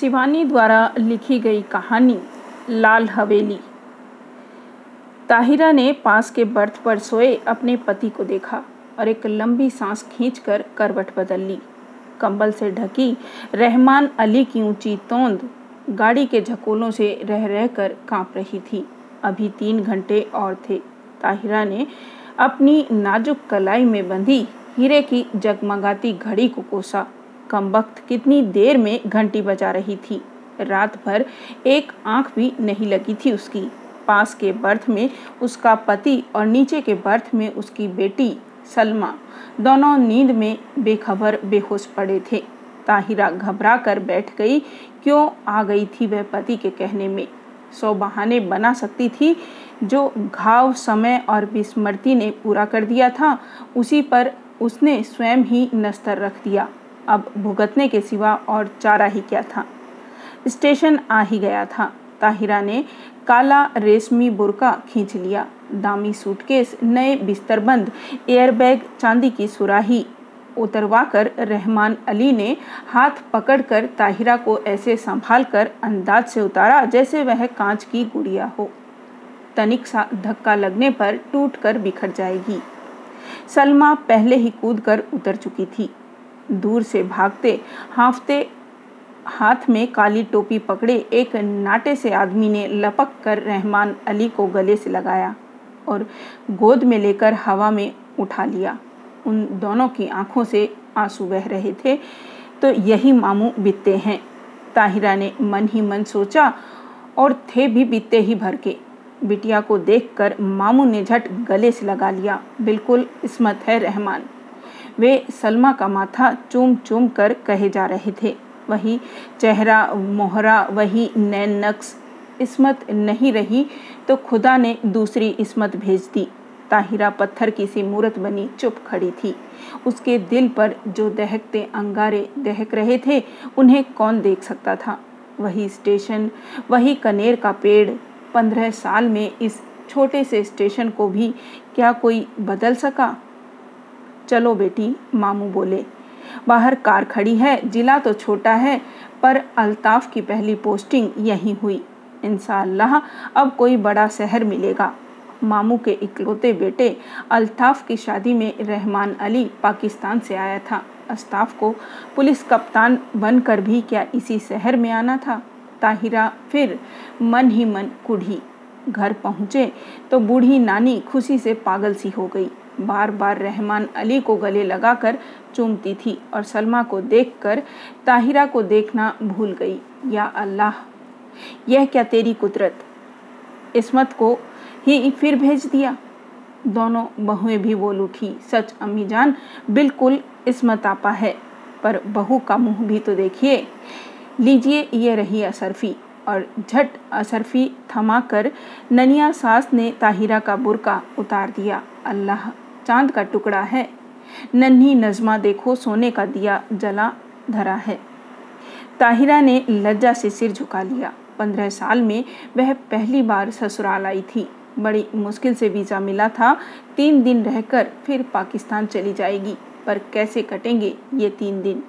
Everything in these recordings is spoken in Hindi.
शिवानी द्वारा लिखी गई कहानी, लाल हवेली। ताहिरा ने पास के बर्थ पर सोए अपने पति को देखा और एक लंबी सांस खींचकर करवट बदल ली। कंबल से ढकी रहमान अली की ऊँची तोंद गाड़ी के झकोलों से रह रह कर काँप रही थी। अभी तीन घंटे और थे। ताहिरा ने अपनी नाजुक कलाई में बंधी हीरे की जगमगाती घड़ी को कोसा। कम वक्त कितनी देर में घंटी बजा रही थी। रात भर एक आँख भी नहीं लगी थी उसकी। पास के बर्थ में उसका पति और नीचे के बर्थ में उसकी बेटी सलमा दोनों नींद में बेखबर, बेहोश पड़े थे। ताहिरा घबरा कर बैठ गई, क्यों आ गई थी वह पति? के कहने में। सौ बहाने बना सकती थी, जो घाव, समय और विस्मृति ने पूरा कर दिया था, उसी पर उसने स्वयं ही नस्तर रख दिया। अब भुगतने के सिवा और चारा ही क्या था? स्टेशन आ ही गया था। ताहिरा ने काला रेशमी बुरका खींच लिया। दामी सूटकेस, नए बिस्तरबंद एयरबैग, चांदी की सुराही उतरवाकर रहमान अली ने हाथ पकड़कर ताहिरा को ऐसे संभाल कर अंदाज से उतारा जैसे वह कांच की गुड़िया हो। तनिक सा धक्का लगने पर टूट कर बिखर जाएगी। सलमा पहले ही कूद कर उतर चुकी थी। दूर से भागते हाफते हाथ में काली टोपी पकड़े, एक नाटे से आदमी ने लपक कर रहमान अली को गले से लगाया और गोद में लेकर हवा में उठा लिया। उन दोनों की आँखों से आँसू बह रहे थे। तो यही मामू बीतते हैं। ताहिरा ने मन ही मन सोचा और थे भी बीतते ही भर के। बिटिया को देखकर मामू ने झट गले से लगा लिया। बिल्कुल इसमत है रहमान। वे सलमा का माथा चूम चूम कर कहे जा रहे थे। वही चेहरा, मोहरा, वही नैन नक्स, इसमत नहीं रही तो खुदा ने दूसरी इसमत भेज दी। ताहिरा पत्थर की सी मूरत बनी, चुप खड़ी थी। उसके दिल पर जो दहकते अंगारे दहक रहे थे, उन्हें कौन देख सकता था? वही स्टेशन, वही कनेर का पेड़। पंद्रह साल में इस छोटे से स्टेशन को भी क्या कोई बदल सका? चलो बेटी, मामू बोले। बाहर कार खड़ी है, जिला तो छोटा है, पर अल्ताफ की पहली पोस्टिंग यहीं हुई। इंशाल्लाह अब कोई बड़ा शहर मिलेगा। मामू के इकलौते बेटे अल्ताफ की शादी में रहमान अली पाकिस्तान से आया था। अस्ताफ को पुलिस कप्तान बनकर भी क्या इसी शहर में आना था? ताहिरा फिर मन ही मन कुढ़ी। घर पहुँचे तो बूढ़ी नानी खुशी से पागल सी हो गई। बार बार रहमान अली को गले लगाकर चूमती थी और सलमा को देखकर ताहिरा को देखना भूल गई। या अल्लाह, यह क्या तेरी कुदरत? इसमत को ही फिर भेज दिया। दोनों बहुएँ भी बोल उठी, सच अम्मी जान, बिल्कुल इसमत आपा है, पर बहू का मुँह भी तो देखिए। लीजिए ये रही असरफी और झट असरफी थमाकर ननिया सास ने ताहिरा का बुरका उतार दिया। अल्लाह चाँद का टुकड़ा है। नन्ही नजमा देखो, सोने का दिया जला धरा है। ताहिरा ने लज्जा से सिर झुका लिया। पंद्रह साल में वह पहली बार ससुराल आई थी। बड़ी मुश्किल से वीज़ा मिला था। तीन दिन रहकर फिर पाकिस्तान चली जाएगी। पर कैसे कटेंगे ये तीन दिन?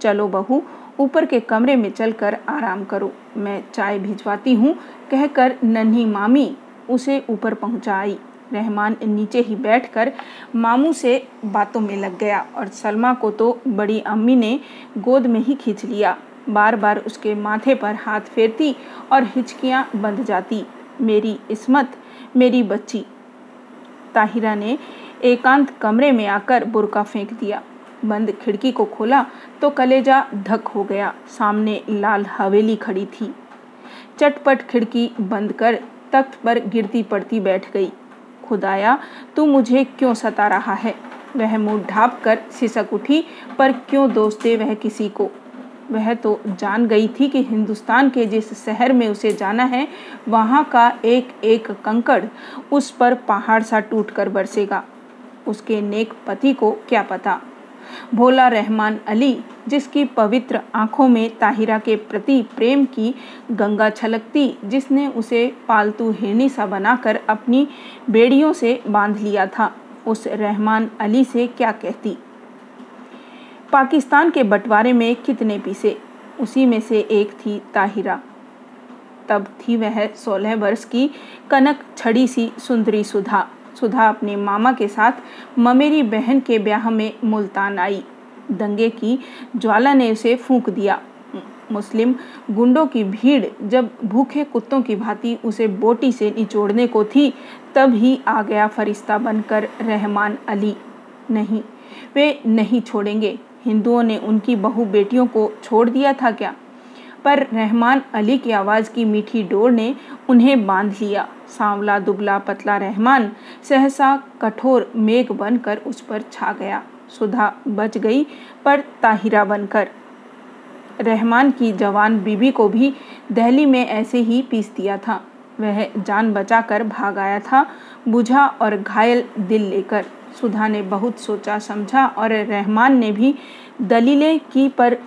चलो बहू, ऊपर के कमरे में चलकर आराम करो। मैं चाय भिजवाती हूँ। कहकर नन्ही मामी उसे ऊपर पहुँचा आई रहमान नीचे ही बैठकर मामू से बातों में लग गया और सलमा को तो बड़ी अम्मी ने गोद में ही खींच लिया। बार बार उसके माथे पर हाथ फेरती और हिचकियाँ बंध जाती। मेरी इसमत, मेरी बच्ची, ताहिरा ने एकांत कमरे में आकर बुरका फेंक दिया। बंद खिड़की को खोला तो कलेजा धक हो गया। सामने लाल हवेली खड़ी थी। चटपट खिड़की बंद कर तख्त पर गिरती पड़ती बैठ गई। खुदाया, तू मुझे क्यों सता रहा है? वह मुँह ढाप कर सिसक उठी, पर क्यों दोष दे वह किसी को? वह तो जान गई थी कि हिंदुस्तान के जिस शहर में उसे जाना है, वहाँ का एक एक कंकड़ उस पर पहाड़ सा टूट कर बरसेगा। उसके नेक पति को क्या पता? भोला रहमान अली, जिसकी पवित्र आँखों में ताहिरा के प्रति प्रेम की गंगा छलकती, जिसने उसे पालतू हिरनी सा बनाकर अपनी बेड़ियों से बाँध लिया था, उस रहमान अली से क्या कहती? पाकिस्तान के बंटवारे में कितने पीसे? उसी में से एक थी ताहिरा। तब थी वह सोलह वर्ष की कनक छड़ी सी सुंदरी सुधा। सुधा अपने मामा के साथ ममेरी बहन के ब्याह में मुल्तान आई। दंगे की ज्वाला ने उसे फूंक दिया। मुस्लिम गुंडों की भीड़ जब भूखे कुत्तों की भांति उसे बोटी से निचोड़ने को थी, तब ही आ गया फरिश्ता बनकर रहमान अली। नहीं, वे नहीं छोड़ेंगे। हिंदुओं ने उनकी बहु बेटियों को छोड़ दिया था क्या? पर रहमान अली की आवाज़ की मीठी डोर ने उन्हें बाँध लिया। सांवला, दुबला, पतला रहमान, सहसा कठोर मेघ बनकर उस पर छा गया। सुधा बच गई पर ताहिरा बनकर। रहमान की जवान बीबी को भी दहली में ऐसे ही पीस दिया था। वह जान बचाकर भाग आया था, बुझा और घायल दिल लेकर। सुधा ने बहुत सोचा, समझा और रहमान ने भी दलीलें की पर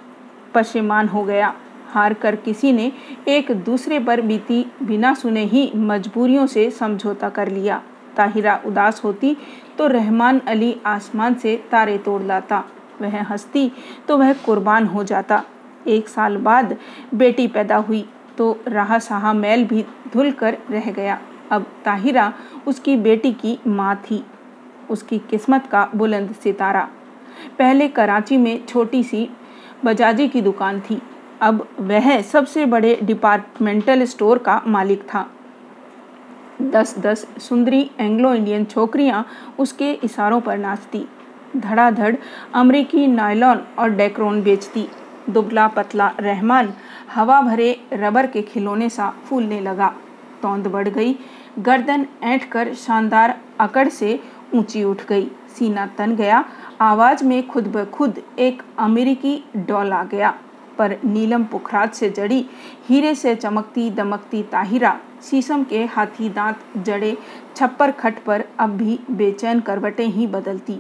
पशेमान हो गया। हार कर किसी ने एक दूसरे पर बीती बिना सुने ही मजबूरियों से समझौता कर लिया। ताहिरा उदास होती तो रहमान अली आसमान से तारे तोड़ लाता। वह हंसती तो वह कुर्बान हो जाता। एक साल बाद बेटी पैदा हुई तो रहा सहा मैल भी धुल कर रह गया। अब ताहिरा उसकी बेटी की माँ थी। उसकी किस्मत का बुलंद सितारा। पहले कराची में छोटी सी बजाजी की दुकान थी। अब वह सबसे बड़े डिपार्टमेंटल स्टोर का मालिक था। दस दस सुंदरी एंग्लो इंडियन छोकरियाँ उसके इशारों पर नाचती, धड़ाधड़ अमरीकी नायलॉन और डेक्रोन बेचती, दुबला पतला रहमान हवा भरे रबर के खिलौने सा फूलने लगा। तौंद बढ़ गई, गर्दन ऐंठ कर शानदार अकड़ से ऊँची उठ गई। सीना तन गया, आवाज़ में खुद ब खुद एक अमेरिकी डॉल आ गया। पर नीलम पुखराज से जड़ी, हीरे से चमकती दमकती ताहिरा, शीशम के हाथी दांत जड़े, छप्पर खट पर अब भी बेचैन करवटें ही बदलती।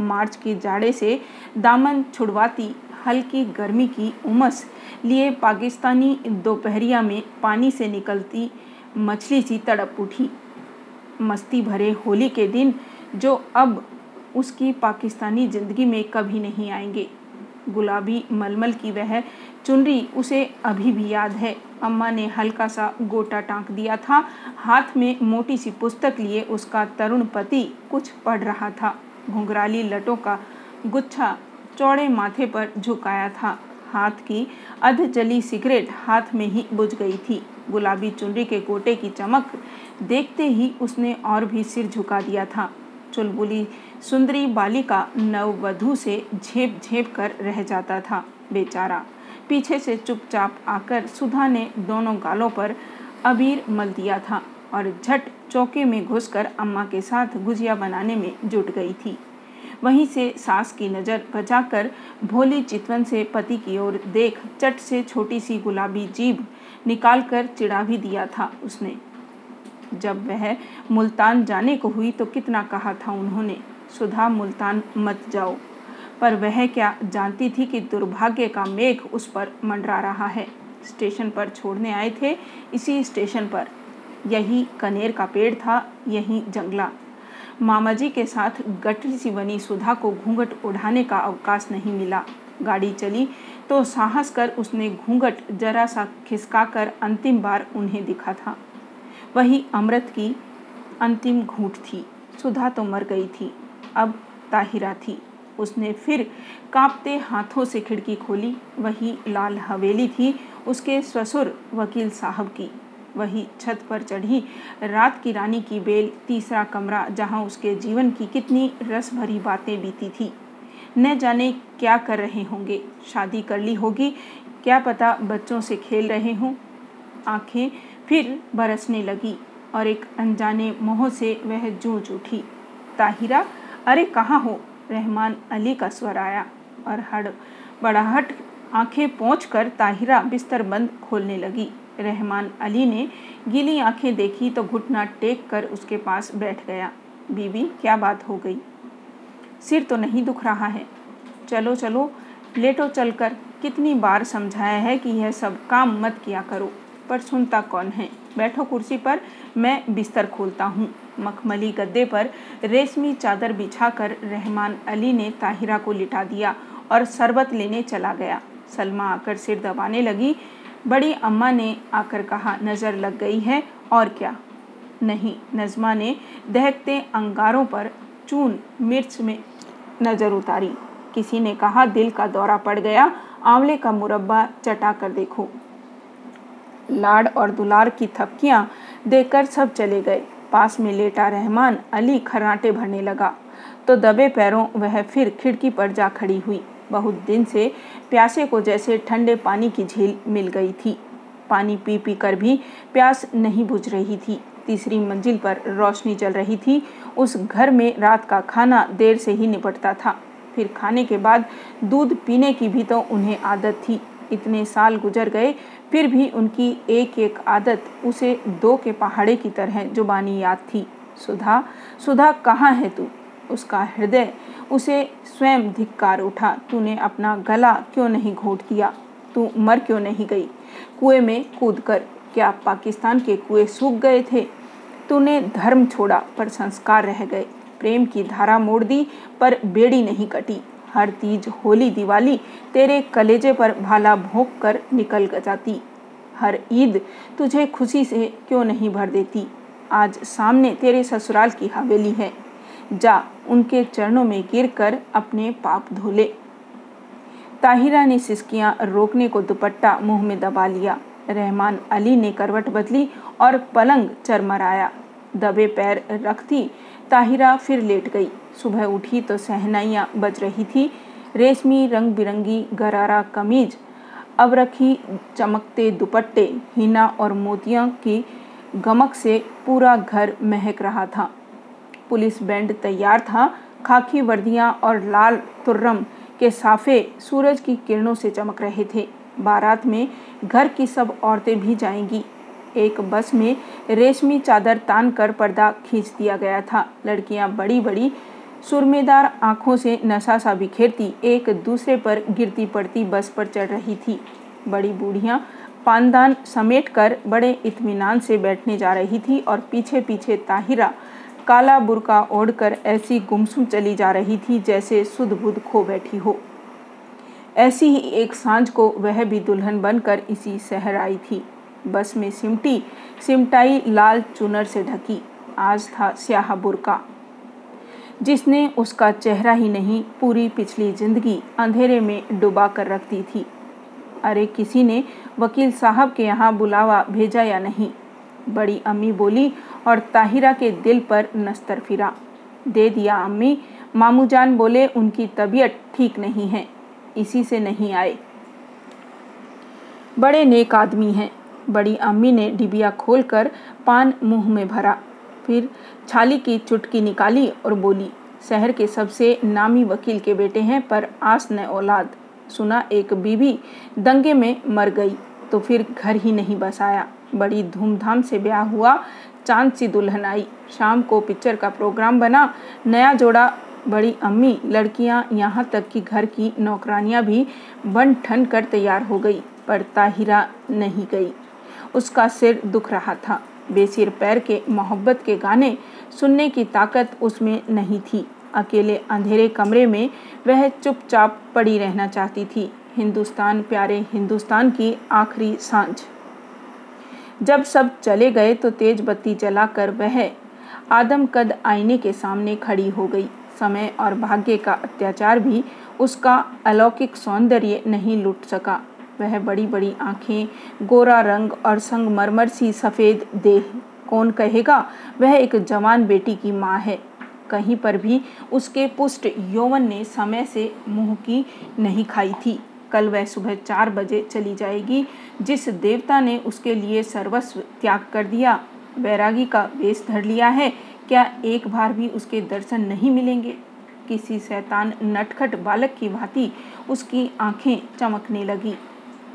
मार्च के जाड़े से दामन छुड़वाती, हल्की गर्मी की उमस, लिए पाकिस्तानी दोपहरिया में पानी से निकलती मछली सी तड़प उठी। मस्ती भरे होली के दिन, जो अब उसकी पाकिस्तानी ज़िंदगी में कभी नहीं आएँगे। गुलाबी मलमल की वह चुनरी, उसे अभी भी याद है। अम्मा ने हल्का सा गोटा टाँक दिया था। हाथ में मोटी सी पुस्तक लिए उसका तरुण पति कुछ पढ़ रहा था। घुंघराली लटों का गुच्छा चौड़े माथे पर झुकाया था। हाथ की अध जली सिगरेट हाथ में ही बुझ गई थी। गुलाबी चुनरी के गोटे की चमक देखते ही उसने और भी सिर झुका दिया था। चुलबुली सुंदरी बालिका नववधु से झेप झेप कर रह जाता था बेचारा। पीछे से चुपचाप आकर सुधा ने दोनों गालों पर अबीर मल दिया था और झट चौके में घुसकर अम्मा के साथ गुजिया बनाने में जुट गई थी। वहीं से सास की नज़र बचाकर भोली चितवन से पति की ओर देख चट से छोटी सी गुलाबी जीभ निकालकर चिढ़ा भी दिया था उसने। जब वह मुल्तान जाने को हुई तो कितना कहा था उन्होंने, सुधा मुल्तान मत जाओ। पर वह क्या जानती थी कि दुर्भाग्य का मेघ उस पर मंडरा रहा है। स्टेशन पर छोड़ने आए थे, इसी स्टेशन पर। यही कनेर का पेड़ था, यही जंगला। मामा जी के साथ गटरी सी बनी सुधा को घूंघट उड़ाने का अवकाश नहीं मिला। गाड़ी चली तो साहस कर उसने घूंघट जरा सा खिसकाकर अंतिम बार उन्हें दिखा था। वही अमृत की अंतिम घूट थी। सुधा तो मर गई थी, अब ताहिरा थी। उसने फिर कांपते हाथों से खिड़की खोली, वही लाल हवेली थी उसके ससुर वकील साहब की। वही छत पर चढ़ी रात की रानी की बेल, तीसरा कमरा जहाँ उसके जीवन की कितनी रस भरी बातें बीती थी। न जाने क्या कर रहे होंगे, शादी कर ली होगी, क्या पता बच्चों से खेल रहे हों। आँखें फिर बरसने लगी और एक अनजाने मोह से वह जूझ उठी। ताहिरा, अरे कहाँ हो? रहमान अली का स्वर आया और हड़ बड़ाहट आँखें पहुँच कर ताहिरा बिस्तर बंद खोलने लगी। रहमान अली ने गीली आँखें देखी तो घुटना टेक कर उसके पास बैठ गया। बीबी, क्या बात हो गई? सिर तो नहीं दुख रहा है। चलो चलो, लेटो चलकर। कितनी बार समझाया है कि यह सब काम मत किया करो। पर सुनता कौन है? बैठो कुर्सी पर, मैं बिस्तर खोलता हूँ। मखमली गद्दे पर रेशमी चादर बिछाकर रहमान अली ने ताहिरा को लिटा दिया और शरबत लेने चला गया। सलमा आकर सिर दबाने लगी। बड़ी अम्मा ने आकर कहा, नज़र लग गई है और क्या? नहीं, नजमा ने दहकते अंगारों पर चून मिर्च में नज़र उतारी। किसी ने कहा, दिल का दौरा पड़ गया, आंवले का मुरब्बा चटा कर देखो। लाड और दुलार की थपकियाँ देकर सब चले गए। पास में लेटा रहमान, अली खराटे भरने लगा। तो दबे पैरों वह फिर खिड़की पर जा खड़ी हुई। बहुत दिन से प्यासे को जैसे ठंडे पानी की झील मिल गई थी। पानी पी पी कर भी प्यास नहीं बुझ रही थी। तीसरी मंजिल पर रोशनी चल रही थी। उस घर में रात का खाना देर से ही निपटता था। फिर खाने के बाद दूध पीने की भी तो उन्हें आदत थी। इतने साल गुजर गए फिर भी उनकी एक एक आदत उसे दो के पहाड़े की तरह जुबानी याद थी। सुधा सुधा, कहाँ है तू? उसका हृदय, उसे स्वयं धिक्कार उठा। तूने अपना गला क्यों नहीं घोट दिया तू मर क्यों नहीं गई? कुएँ में कूद कर, क्या पाकिस्तान के कुएँ सूख गए थे? तूने धर्म छोड़ा, पर संस्कार रह गए। प्रेम की धारा मोड़ दी, पर बेड़ी नहीं कटी। हर तीज होली दिवाली, तेरे कलेजे पर भाला भोंक कर निकल जाती। हर ईद तुझे खुशी से क्यों नहीं भर देती? आज सामने तेरे ससुराल की हवेली है। जा, उनके चरणों में गिर कर अपने पाप धोले। ताहिरा ने सिसकियाँ रोकने को दुपट्टा मुँह में दबा लिया। रहमान अली ने करवट बदली और पलंग चरमराया। दबे पैर रखती ताहिरा फिर लेट गई। सुबह उठी तो सहनाइयाँ बज रही थी। रेशमी रंग बिरंगी गरारा कमीज, अब रखी चमकते दुपट्टे, हिना और मोतियों की गमक से पूरा घर महक रहा था। पुलिस बैंड तैयार था। खाकी वर्दियाँ और लाल तुर्रम के साफे सूरज की किरणों से चमक रहे थे। बारात में घर की सब औरतें भी जाएँगी। एक बस में रेशमी चादर तान कर पर्दा खींच दिया गया था। लड़कियाँ बड़ी बड़ी सुरमेदार आँखों से नशा सा बिखेरती, एक दूसरे पर गिरती पड़ती बस पर चढ़ रही थी। बड़ी बूढ़ियाँ पानदान समेट कर बड़े इत्मीनान से बैठने जा रही थी और पीछे पीछे ताहिरा, काला बुरका ओढ़कर ऐसी गुमसुम चली जा रही थी जैसे सुध बुध खो बैठी हो। ऐसी ही एक साँझ को वह भी दुल्हन बनकर इसी शहर आई थी। बस में सिमटी, सिमटाई लाल चुनर से ढकी। आज था स्याह बुरका। जिसने उसका चेहरा ही नहीं, पूरी पिछली ज़िंदगी अंधेरे में डुबा कर रख दी थी। अरे, किसी ने वकील साहब के यहाँ बुलावा भेजा या नहीं? बड़ी अम्मी बोली और ताहिरा के दिल पर नस्तर फिरा। दे दिया अम्मी। मामू जान बोले, उनकी तबीयत ठीक नहीं है। इसी से नहीं आए। बड़े नेक आदमी हैं। बड़ी अम्मी ने डिबिया खोलकर पान मुँह में भरा। फिर छाली की चुटकी निकाली और बोली, शहर के सबसे नामी वकील के बेटे हैं, पर आस न औलाद। सुना, एक बीवी दंगे में मर गई तो फिर घर ही नहीं बसाया। बड़ी धूमधाम से ब्याह हुआ, चाँद सी दुल्हन आई शाम को पिक्चर का प्रोग्राम बना, नया जोड़ा, बड़ी अम्मी, लड़कियाँ यहाँ तक कि घर की नौकरानियाँ भी बन ठन कर तैयार हो गई, पर ताहिरा नहीं गई। उसका सिर दुख रहा था। बेसिर पैर के मोहब्बत के गाने सुनने की ताकत उसमें नहीं थी। अकेले अंधेरे कमरे में वह चुपचाप पड़ी रहना चाहती थी। हिंदुस्तान, प्यारे हिंदुस्तान की आखिरी साँझ। जब सब चले गए तो तेज बत्ती जलाकर वह आदम कद आईने के सामने खड़ी हो गई। समय और भाग्य का अत्याचार भी उसका अलौकिक सौंदर्य नहीं लुट सका। वह बड़ी बड़ी आँखें, गोरा रंग और संगमरमर सी सफ़ेद देह। कौन कहेगा, वह एक जवान बेटी की माँ है। कहीं पर भी उसके पुष्ट यौवन ने समय से मुँह की नहीं खाई थी। कल वह सुबह चार बजे चली जाएगी, जिस देवता ने उसके लिए सर्वस्व त्याग कर दिया। बैरागी का वेश धर लिया है। क्या एक बार भी उसके दर्शन नहीं मिलेंगे? किसी शैतान नटखट बालक की भांति उसकी आँखें चमकने लगी।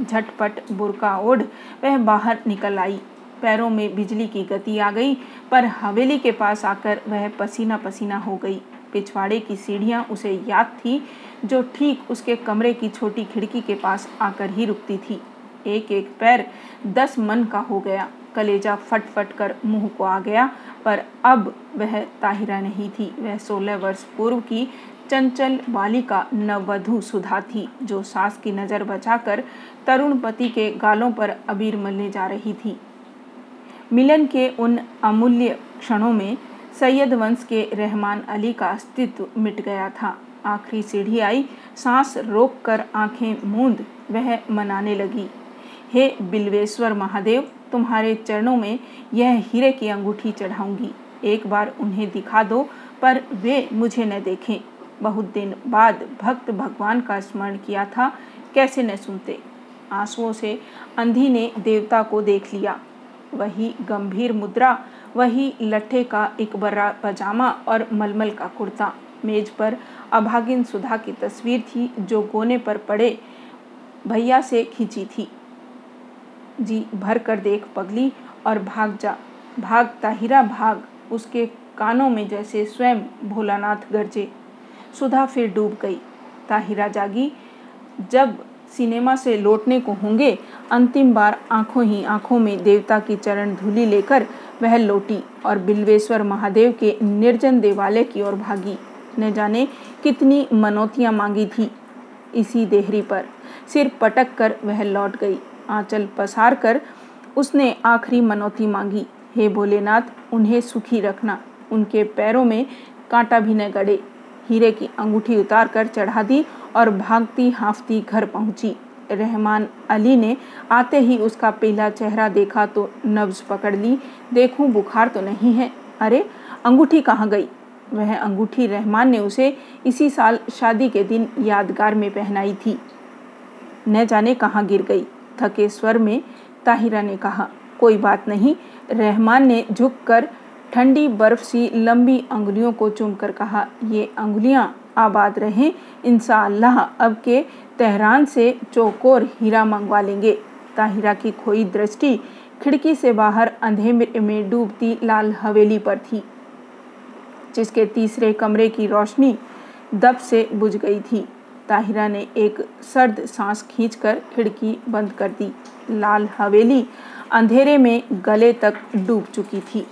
झटपट बुरका ओढ़ वह बाहर निकल आई। पैरों में बिजली की गति आ गई, पर हवेली के पास आकर वह पसीना पसीना हो गई। पिछवाड़े की सीढ़ियाँ उसे याद थी, जो ठीक उसके कमरे की छोटी खिड़की के पास आकर ही रुकती थी। एक एक पैर दस मन का हो गया। कलेजा फट फट कर मुँह को आ गया, पर अब वह ताहिरा नहीं थी। वह सोलह वर्ष पूर्व की चंचल बालिका नववधु सुधा थी, जो सास की नज़र बचाकर तरुण पति के गालों पर अबीर मलने जा रही थी। मिलन के उन अमूल्य क्षणों में सैयद वंश के रहमान अली का अस्तित्व मिट गया था। आखिरी सीढ़ी आई, सांस रोक कर आँखें मूंद, वह मनाने लगी, हे बिल्वेश्वर महादेव, तुम्हारे चरणों में यह हीरे की अंगूठी चढ़ाऊँगी। एक बार उन्हें दिखा दो, पर वे मुझे न देखें। बहुत दिन बाद भक्त भगवान का स्मरण किया था, कैसे न सुनते। आंसुओं से अंधी ने देवता को देख लिया। वही गंभीर मुद्रा, वही लट्ठे का एक बड़ा पजामा और मलमल का कुर्ता। मेज पर अभागिन सुधा की तस्वीर थी, जो गोने पर पड़े भैया से खींची थी। जी, भर कर देख पगली और भाग जा। भाग ताहिरा भाग, उसके कानों में जैसे स्वयं भोलानाथ गरजे। सुधा फिर डूब गई। ताहिरा जागी। जब सिनेमा से लौटने को होंगे, अंतिम बार आँखों ही आँखों में देवता की चरण धूली लेकर वह लौटी और बिल्वेश्वर महादेव के निर्जन देवालय की ओर भागी। न जाने कितनी मनोतियाँ मांगी थी इसी देहरी पर। सिर पटक कर वह लौट गई। आंचल पसार कर उसने आखिरी मनौती मांगी। हे भोलेनाथ, उन्हें सुखी रखना। उनके पैरों में कांटा भी न गड़े। हीरे की अंगूठी उतार कर चढ़ा दी और भागती हाफती घर पहुँची। रहमान अली ने आते ही उसका पीला चेहरा देखा तो नब्ज पकड़ ली। देखूँ, बुखार तो नहीं है। अरे, अंगूठी कहाँ गई? वह अंगूठी रहमान ने उसे इसी साल शादी के दिन यादगार में पहनाई थी। न जाने कहाँ गिर गई। थके स्वर में ताहिरा ने कहा, कोई बात नहीं। रहमान ने झुककर ठंडी बर्फ़ सी लंबी अंगुलियों को चूमकर कहा, ये अंगुलियाँ आबाद रहें, इंशाअल्लाह, अब के तेहरान से चौकोर हीरा मंगवा लेंगे। ताहिरा की खोई दृष्टि खिड़की से बाहर अंधेरे में डूबती लाल हवेली पर थी, जिसके तीसरे कमरे की रोशनी दब से बुझ गई थी। ताहिरा ने एक सर्द सांस खींचकर खिड़की बंद कर दी। लाल हवेली अंधेरे में गले तक डूब चुकी थी।